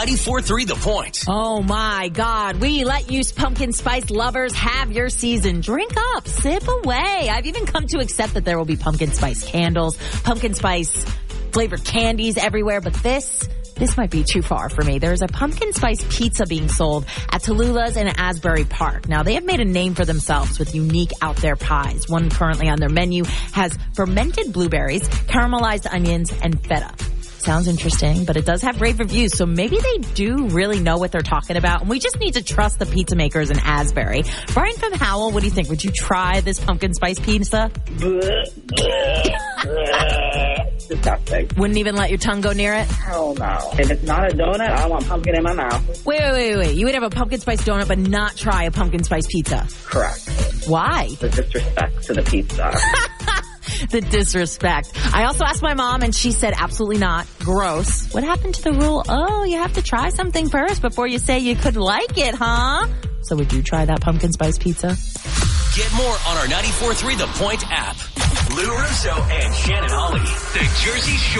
94.3 The Point. Oh my God. We let you pumpkin spice lovers have your season. Drink up, sip away. I've even come to accept that there will be pumpkin spice candles, pumpkin spice flavored candies everywhere, but this, this might be too far for me. There's a pumpkin spice pizza being sold at Talula's in Asbury Park. Now they have made a name for themselves with unique out there pies. One currently on their menu has fermented blueberries, caramelized onions, and feta. Sounds interesting, but it does have rave reviews, so maybe they do really know what they're talking about, and we just need to trust the pizza makers in Asbury. Brian from Howell, what do you think? Would you try this pumpkin spice pizza? Disgusting. Wouldn't even let your tongue go near it? Hell no. If it's not a donut, I want pumpkin in my mouth. Wait, wait, wait, wait. You would have a pumpkin spice donut, but not try a pumpkin spice pizza. Correct. Why? The disrespect to the pizza. the disrespect. I also asked my mom and she said absolutely not. Gross. What happened to the rule? Oh, you have to try something first before you say you could like it, huh? So would you try that pumpkin spice pizza? Get more on our 94.3 The Point app. Lou Russo and Shannon Holly. The Jersey Shore.